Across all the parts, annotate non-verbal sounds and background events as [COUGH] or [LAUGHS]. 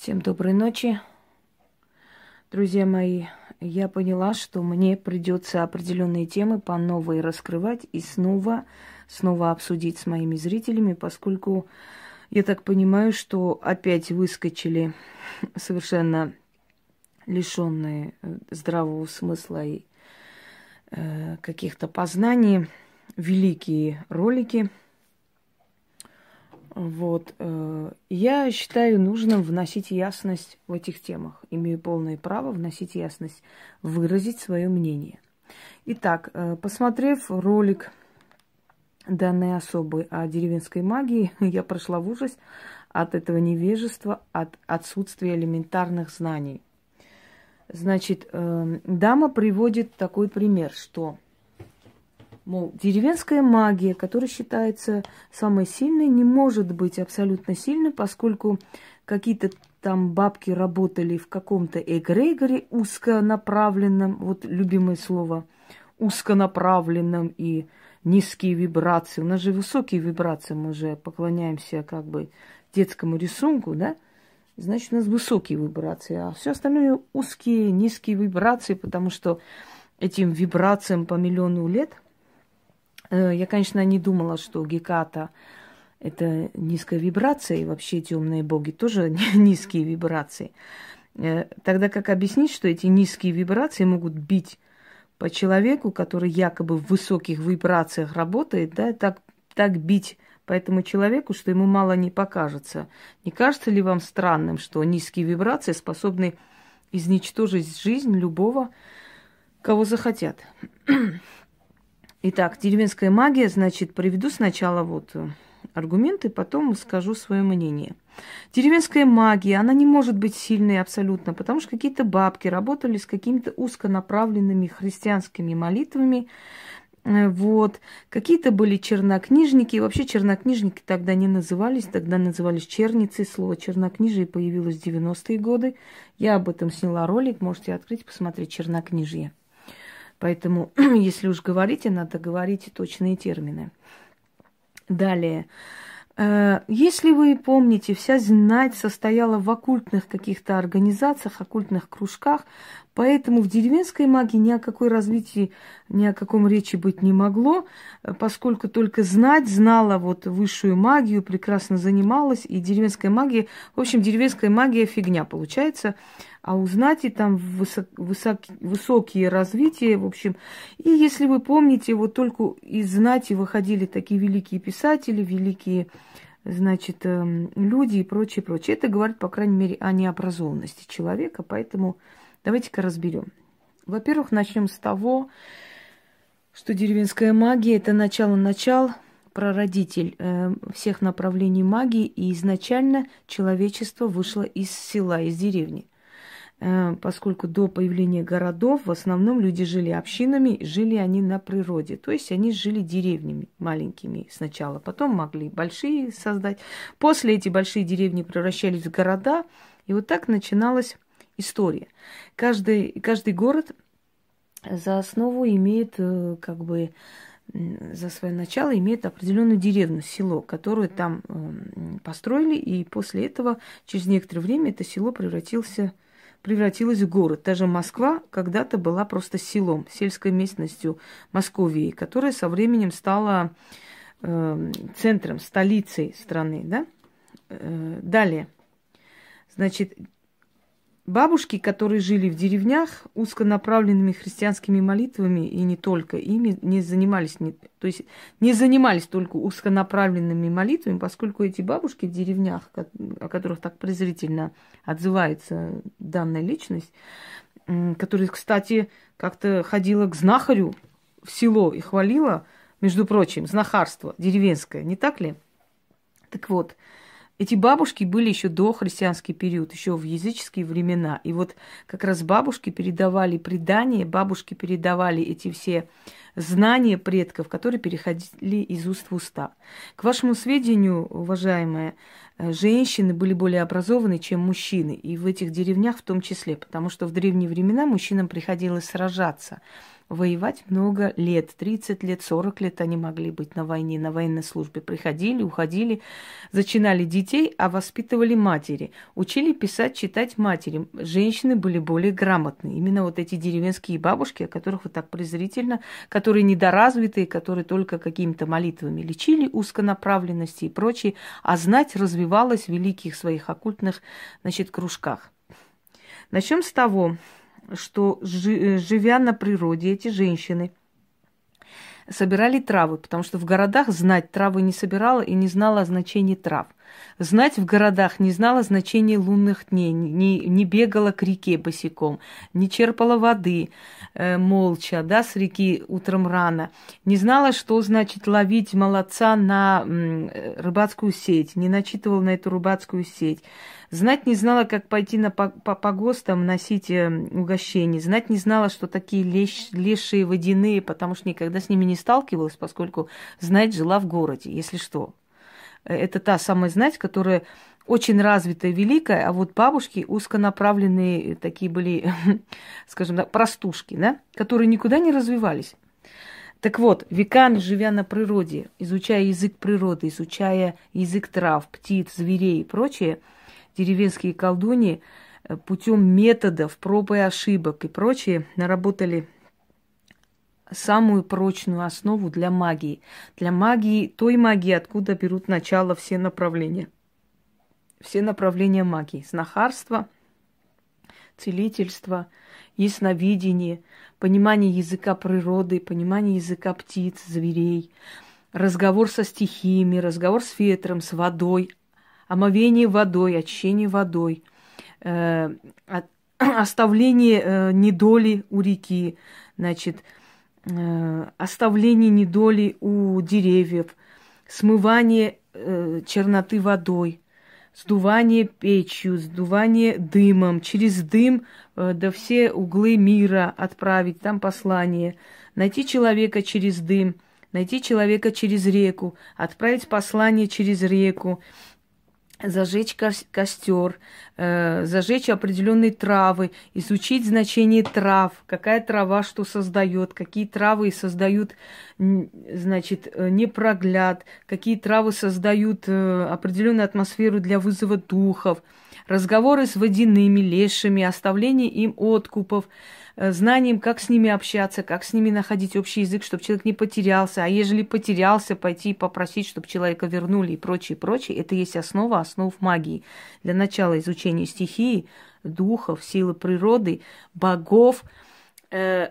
Всем доброй ночи. Друзья мои, я поняла, что мне придется определенные темы по новой раскрывать и снова, снова обсудить с моими зрителями, поскольку я так понимаю, что опять выскочили совершенно лишенные э, здравого смысла и э, каких-то познаний великие ролики – вот. Э, я считаю нужным вносить ясность в этих темах. Имею полное право вносить ясность, выразить свое мнение. Итак, э, посмотрев ролик данной особы о деревенской магии, [LAUGHS] я прошла в ужас от этого невежества, от отсутствия элементарных знаний. Значит, э, дама приводит такой пример, что Мол, деревенская магия, которая считается самой сильной, не может быть абсолютно сильной, поскольку какие-то там бабки работали в каком-то эгрегоре узконаправленном, вот любимое слово, узконаправленном и низкие вибрации. У нас же высокие вибрации, мы же поклоняемся как бы детскому рисунку, да? Значит, у нас высокие вибрации, а все остальное узкие, низкие вибрации, потому что этим вибрациям по миллиону лет – я, конечно, не думала, что Геката это низкая вибрация, и вообще темные боги тоже [LAUGHS] низкие вибрации. Э, тогда как объяснить, что эти низкие вибрации могут бить по человеку, который якобы в высоких вибрациях работает, да, так, так бить по этому человеку, что ему мало не покажется. Не кажется ли вам странным, что низкие вибрации способны изничтожить жизнь любого, кого захотят? [CLEARS THROAT] Итак, деревенская магия, значит, приведу сначала вот э, аргументы, потом скажу свое мнение. Деревенская магия, она не может быть сильной абсолютно, потому что какие-то бабки работали с какими-то узконаправленными христианскими молитвами, э, вот. Какие-то были чернокнижники. Вообще чернокнижники тогда не назывались, тогда назывались черницы. Слово чернокнижие появилось в 90-е годы. Я об этом сняла ролик, можете открыть, посмотреть чернокнижие. Поэтому, [CLEARS THROAT] если уж говорите, надо говорить точные термины. Далее. Э, если вы помните, вся знать состояла в оккультных каких-то организациях, оккультных кружках, поэтому в деревенской магии ни о какой развитии, ни о каком речи быть не могло, поскольку только знать знала вот высшую магию, прекрасно занималась, и деревенская магия, в общем, деревенская магия фигня получается а узнать и там высок, высок, высокие развития, в общем. И если вы помните, вот только из знати выходили такие великие писатели, великие, значит, эм, люди и прочее, прочее. Это говорит, по крайней мере, о необразованности человека, поэтому давайте-ка разберем. Во-первых, начнем с того, что деревенская магия – это начало-начал, прародитель э, всех направлений магии, и изначально человечество вышло из села, из деревни – поскольку до появления городов в основном люди жили общинами, жили они на природе. То есть они жили деревнями маленькими сначала, потом могли большие создать. После эти большие деревни превращались в города, и вот так начиналась история. Каждый, каждый город за основу имеет э, как бы за свое начало имеет определенную деревню, село, которое там эм, построили, и после этого через некоторое время это село превратился в превратилась в город. Даже Москва когда-то была просто селом, сельской местностью Московии, которая со временем стала э, центром, столицей страны. Да? Э, далее. Значит, Бабушки, которые жили в деревнях, узконаправленными христианскими молитвами и не только ими, не занимались, не, то есть не занимались только узконаправленными молитвами, поскольку эти бабушки в деревнях, о которых так презрительно отзывается данная личность, которая, кстати, как-то ходила к знахарю в село и хвалила, между прочим, знахарство деревенское, не так ли? Так вот, эти бабушки были еще до христианский период, еще в языческие времена. И вот как раз бабушки передавали предания, бабушки передавали эти все знания предков, которые переходили из уст в уста. К вашему сведению, уважаемые, э, женщины были более образованы, чем мужчины, и в этих деревнях в том числе, потому что в древние времена мужчинам приходилось сражаться воевать много лет, 30 лет, 40 лет они могли быть на войне, на военной службе. Приходили, уходили, зачинали детей, а воспитывали матери. Учили писать, читать матери. Женщины были более грамотные. Именно вот эти деревенские бабушки, о которых вы так презрительно, которые недоразвитые, которые только какими-то молитвами лечили узконаправленности и прочее, а знать развивалась в великих своих оккультных значит, кружках. Начнем с того, что э, живя на природе, эти женщины собирали травы, потому что в городах знать травы не собирала и не знала о значении трав. Знать в городах не знала значения лунных дней, не, не бегала к реке босиком, не черпала воды э, молча, да, с реки утром рано, не знала, что значит ловить молодца на э, рыбацкую сеть, не начитывала на эту рыбацкую сеть. Знать не знала, как пойти на по, по, по ГОСТам носить э, угощения. Знать не знала, что такие лещ, лешие водяные, потому что никогда с ними не сталкивалась, поскольку знать жила в городе, если что. Э, это та самая знать, которая очень развитая, великая, а вот бабушки узконаправленные такие были, [LAUGHS] скажем так, простушки, да, которые никуда не развивались. Так вот, веками живя на природе, изучая язык природы, изучая язык трав, птиц, зверей и прочее, деревенские колдуньи э, путем методов, проб и ошибок и прочее наработали самую прочную основу для магии. Для магии, той магии, откуда берут начало все направления. Все направления магии. Знахарство, целительство, ясновидение, понимание языка природы, понимание языка птиц, зверей, разговор со стихиями, разговор с ветром, с водой, омовение водой, очищение водой, э, [CLEARS THROAT] оставление э, недоли у реки, значит, э, оставление недоли у деревьев, смывание э, черноты водой, сдувание печью, сдувание дымом, через дым э, до все углы мира отправить там послание, найти человека через дым, найти человека через реку, отправить послание через реку, зажечь костер, э, зажечь определенные травы, изучить значение трав, какая трава что создает, какие травы создают, значит, э, непрогляд, какие травы создают э, определенную атмосферу для вызова духов, разговоры с водяными лешими, оставление им откупов, Э, знанием, как с ними общаться, как с ними находить общий язык, чтобы человек не потерялся. А ежели потерялся, пойти попросить, чтобы человека вернули и прочее, прочее. Это есть основа основ магии. Для начала изучения стихии, духов, силы природы, богов, э,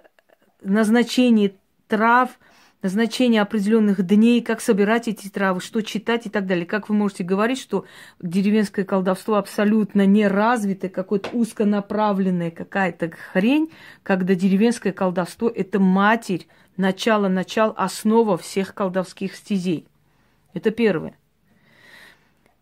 назначение трав – назначение определенных дней, как собирать эти травы, что читать и так далее. Как вы можете говорить, что деревенское колдовство абсолютно не развитое, какое-то узконаправленное, какая-то хрень, когда деревенское колдовство – это матерь, начало, начало, основа всех колдовских стезей. Это первое.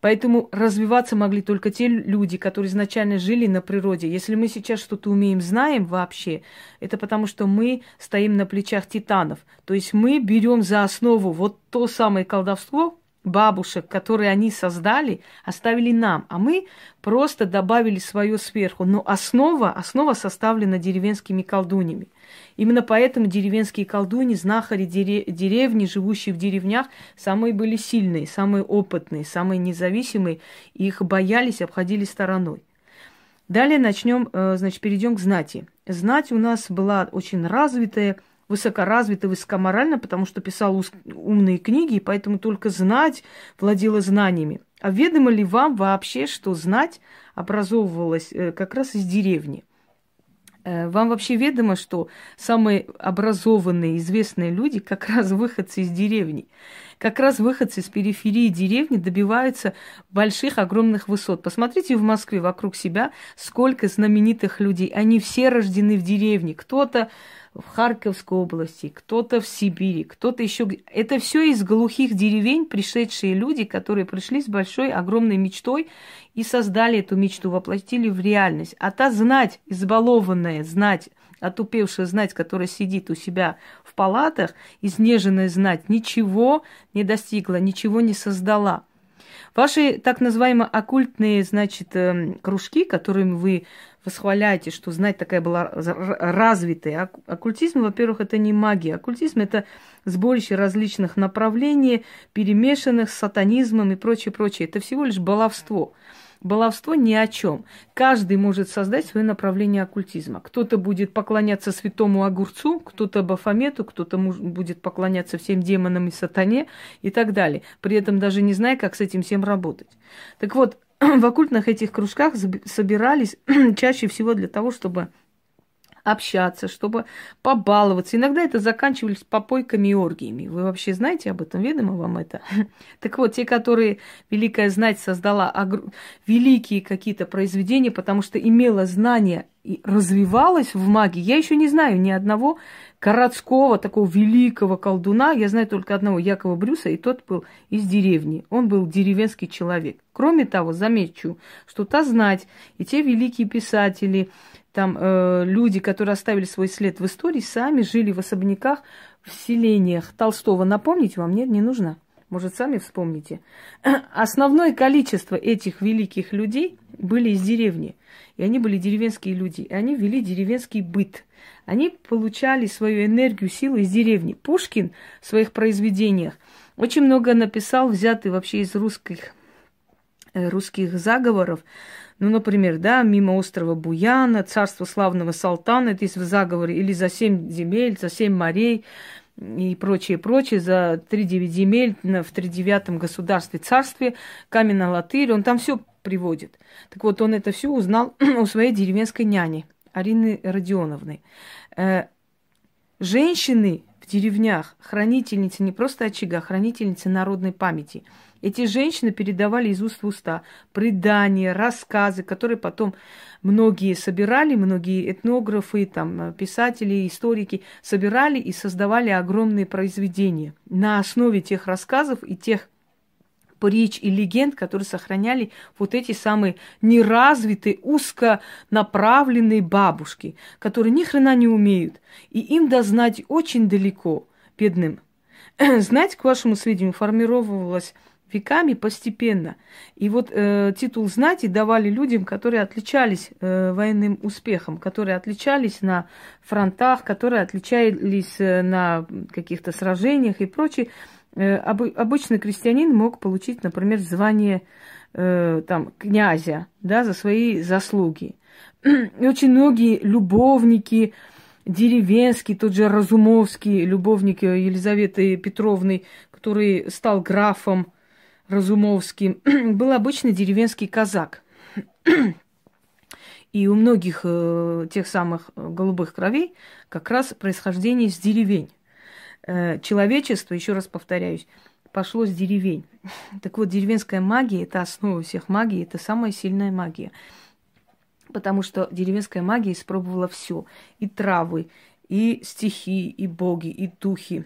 Поэтому развиваться могли только те люди, которые изначально жили на природе. Если мы сейчас что-то умеем, знаем вообще, это потому что мы стоим на плечах титанов. То есть мы берем за основу вот то самое колдовство, бабушек, которые они создали, оставили нам, а мы просто добавили свое сверху. Но основа, основа составлена деревенскими колдунями. Именно поэтому деревенские колдуни, знахари деревни, живущие в деревнях, самые были сильные, самые опытные, самые независимые. Их боялись, обходили стороной. Далее начнем, э, значит, перейдем к знати. Знать у нас была очень развитая, высокоразвитая, высокоморальна, потому что писал умные книги, и поэтому только знать владела знаниями. А ведомо ли вам вообще, что знать образовывалась э, как раз из деревни? Э, вам вообще ведомо, что самые образованные, известные люди как раз выходцы из деревни. как раз выходцы из периферии деревни добиваются больших, огромных высот. Посмотрите в Москве вокруг себя, сколько знаменитых людей. Они все рождены в деревне. Кто-то в Харьковской области, кто-то в Сибири, кто-то еще. Это все из глухих деревень пришедшие люди, которые пришли с большой, огромной мечтой и создали эту мечту, воплотили в реальность. А та знать, избалованная знать, отупевшая знать, которая сидит у себя в палатах, изнеженная знать, ничего не достигла, ничего не создала. Ваши так называемые оккультные, значит, эм, кружки, которыми вы восхваляете, что знать такая была развитая. Оккультизм, во-первых, это не магия. Оккультизм это сборище различных направлений, перемешанных с сатанизмом и прочее, прочее. Это всего лишь баловство. Баловство ни о чем. Каждый может создать свое направление оккультизма. Кто-то будет поклоняться святому огурцу, кто-то Бафомету, кто-то будет поклоняться всем демонам и сатане и так далее. При этом даже не зная, как с этим всем работать. Так вот, [CLEARS THROAT] в оккультных этих кружках собирались [CLEARS THROAT] чаще всего для того, чтобы общаться, чтобы побаловаться. Иногда это заканчивались попойками и оргиями. Вы вообще знаете об этом? Ведомо вам это? [LAUGHS] Так вот, те, которые Великая Знать создала великие какие-то произведения, потому что имела знания и развивалась в магии, я еще не знаю ни одного городского такого великого колдуна. Я знаю только одного Якова Брюса, и тот был из деревни. Он был деревенский человек. Кроме того, замечу, что та знать и те великие писатели, там э, люди, которые оставили свой след в истории, сами жили в особняках, в селениях. Толстого напомнить вам нет, не нужно. Может, сами вспомните. [CLEARS THROAT] Основное количество этих великих людей были из деревни. И они были деревенские люди. И они вели деревенский быт. Они получали свою энергию, силу из деревни. Пушкин в своих произведениях очень много написал, взятый вообще из русских, э, русских заговоров. Ну, например, да, мимо острова Буяна, царство славного Салтана, это есть в заговоре, или за семь земель, за семь морей и прочее, прочее, за три девять земель в тридевятом государстве царстве, каменная латырь, он там все приводит. Так вот, он это все узнал [CLEARS THROAT] у своей деревенской няни, Арины Родионовны. Э, женщины в деревнях, хранительницы не просто очага, а хранительницы народной памяти – эти женщины передавали из уст в уста предания, рассказы, которые потом многие собирали, многие этнографы, там, писатели, историки собирали и создавали огромные произведения на основе тех рассказов и тех притч и легенд, которые сохраняли вот эти самые неразвитые, узконаправленные бабушки, которые ни хрена не умеют. И им дознать очень далеко, бедным. [CLEARS THROAT] Знать, к вашему сведению, формировалась веками постепенно. И вот э, титул знати давали людям, которые отличались э, военным успехом, которые отличались на фронтах, которые отличались э, на каких-то сражениях и прочее. Э, об, обычный крестьянин мог получить, например, звание э, там, князя да, за свои заслуги. И очень многие любовники, деревенские, тот же Разумовский, любовник Елизаветы Петровны, который стал графом, Разумовский, [CLEARS THROAT] был обычный деревенский казак. [CLEARS THROAT] И у многих э, тех самых э, голубых кровей как раз происхождение с деревень. Э, человечество, еще раз повторяюсь, пошло с деревень. [SNIFFS] Так вот, деревенская магия – это основа всех магий, это самая сильная магия. Потому что деревенская магия испробовала все. И травы, и стихи, и боги, и духи,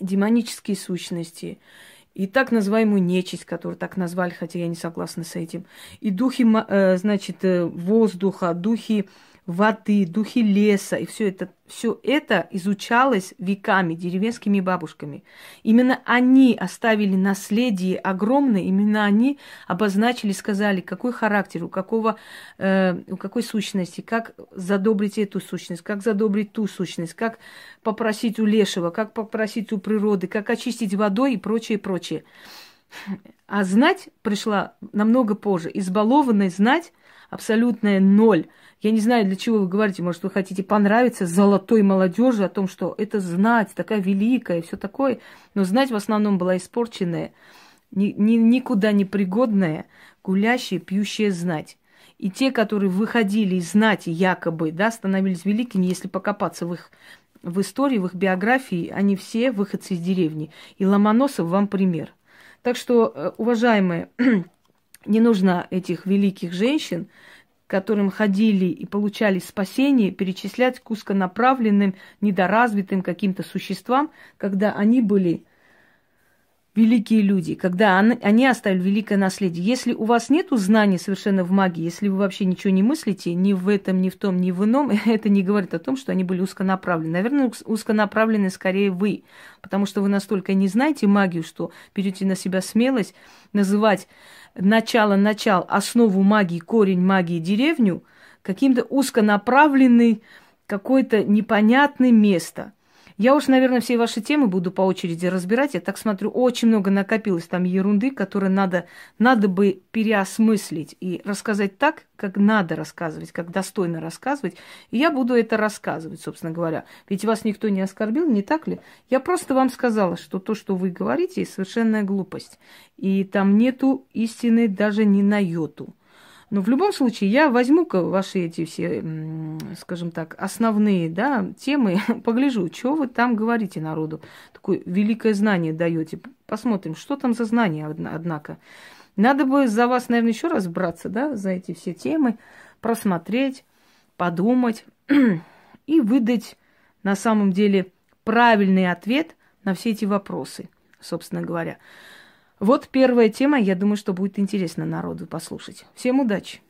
демонические сущности – и так называемую нечисть, которую так назвали, хотя я не согласна с этим, и духи, э, значит, э, воздуха, духи воды, духи леса, и все это, все это изучалось веками деревенскими бабушками. Именно они оставили наследие огромное, именно они обозначили, сказали, какой характер, у какого, э, у какой сущности, как задобрить эту сущность, как задобрить ту сущность, как попросить у лешего, как попросить у природы, как очистить водой и прочее, прочее. А знать пришла намного позже. Избалованная знать абсолютная ноль – я не знаю, для чего вы говорите, может, вы хотите понравиться золотой молодежи о том, что это знать, такая великая, все такое. Но знать в основном была испорченная, ни, ни, никуда не пригодная, гулящая, пьющая знать. И те, которые выходили из знати якобы, да, становились великими, если покопаться в их в истории, в их биографии, они все выходцы из деревни. И Ломоносов вам пример. Так что, э, уважаемые, [CLEARS THROAT] не нужно этих великих женщин, которым ходили и получали спасение, перечислять к узконаправленным, недоразвитым каким-то существам, когда они были великие люди, когда они оставили великое наследие. Если у вас нет знаний совершенно в магии, если вы вообще ничего не мыслите, ни в этом, ни в том, ни в ином, [LAUGHS] это не говорит о том, что они были узконаправлены. Наверное, узконаправлены скорее вы, потому что вы настолько не знаете магию, что берете на себя смелость называть начало-начал, основу магии, корень магии, деревню каким-то узконаправленный какое-то непонятное место – я уж, наверное, все ваши темы буду по очереди разбирать. Я так смотрю, очень много накопилось там ерунды, которые надо, надо бы переосмыслить и рассказать так, как надо рассказывать, как достойно рассказывать. И я буду это рассказывать, собственно говоря. Ведь вас никто не оскорбил, не так ли? Я просто вам сказала, что то, что вы говорите, совершенная глупость. И там нету истины даже ни на йоту. Но в любом случае я возьму-ка ваши эти все, скажем так, основные да, темы, [LAUGHS] погляжу, что вы там говорите народу. Такое великое знание даете. Посмотрим, что там за знание, однако. Надо бы за вас, наверное, еще раз браться, да, за эти все темы, просмотреть, подумать [CLEARS THROAT] и выдать на самом деле правильный ответ на все эти вопросы, собственно говоря. Вот первая тема, я думаю, что будет интересно народу послушать. Всем удачи!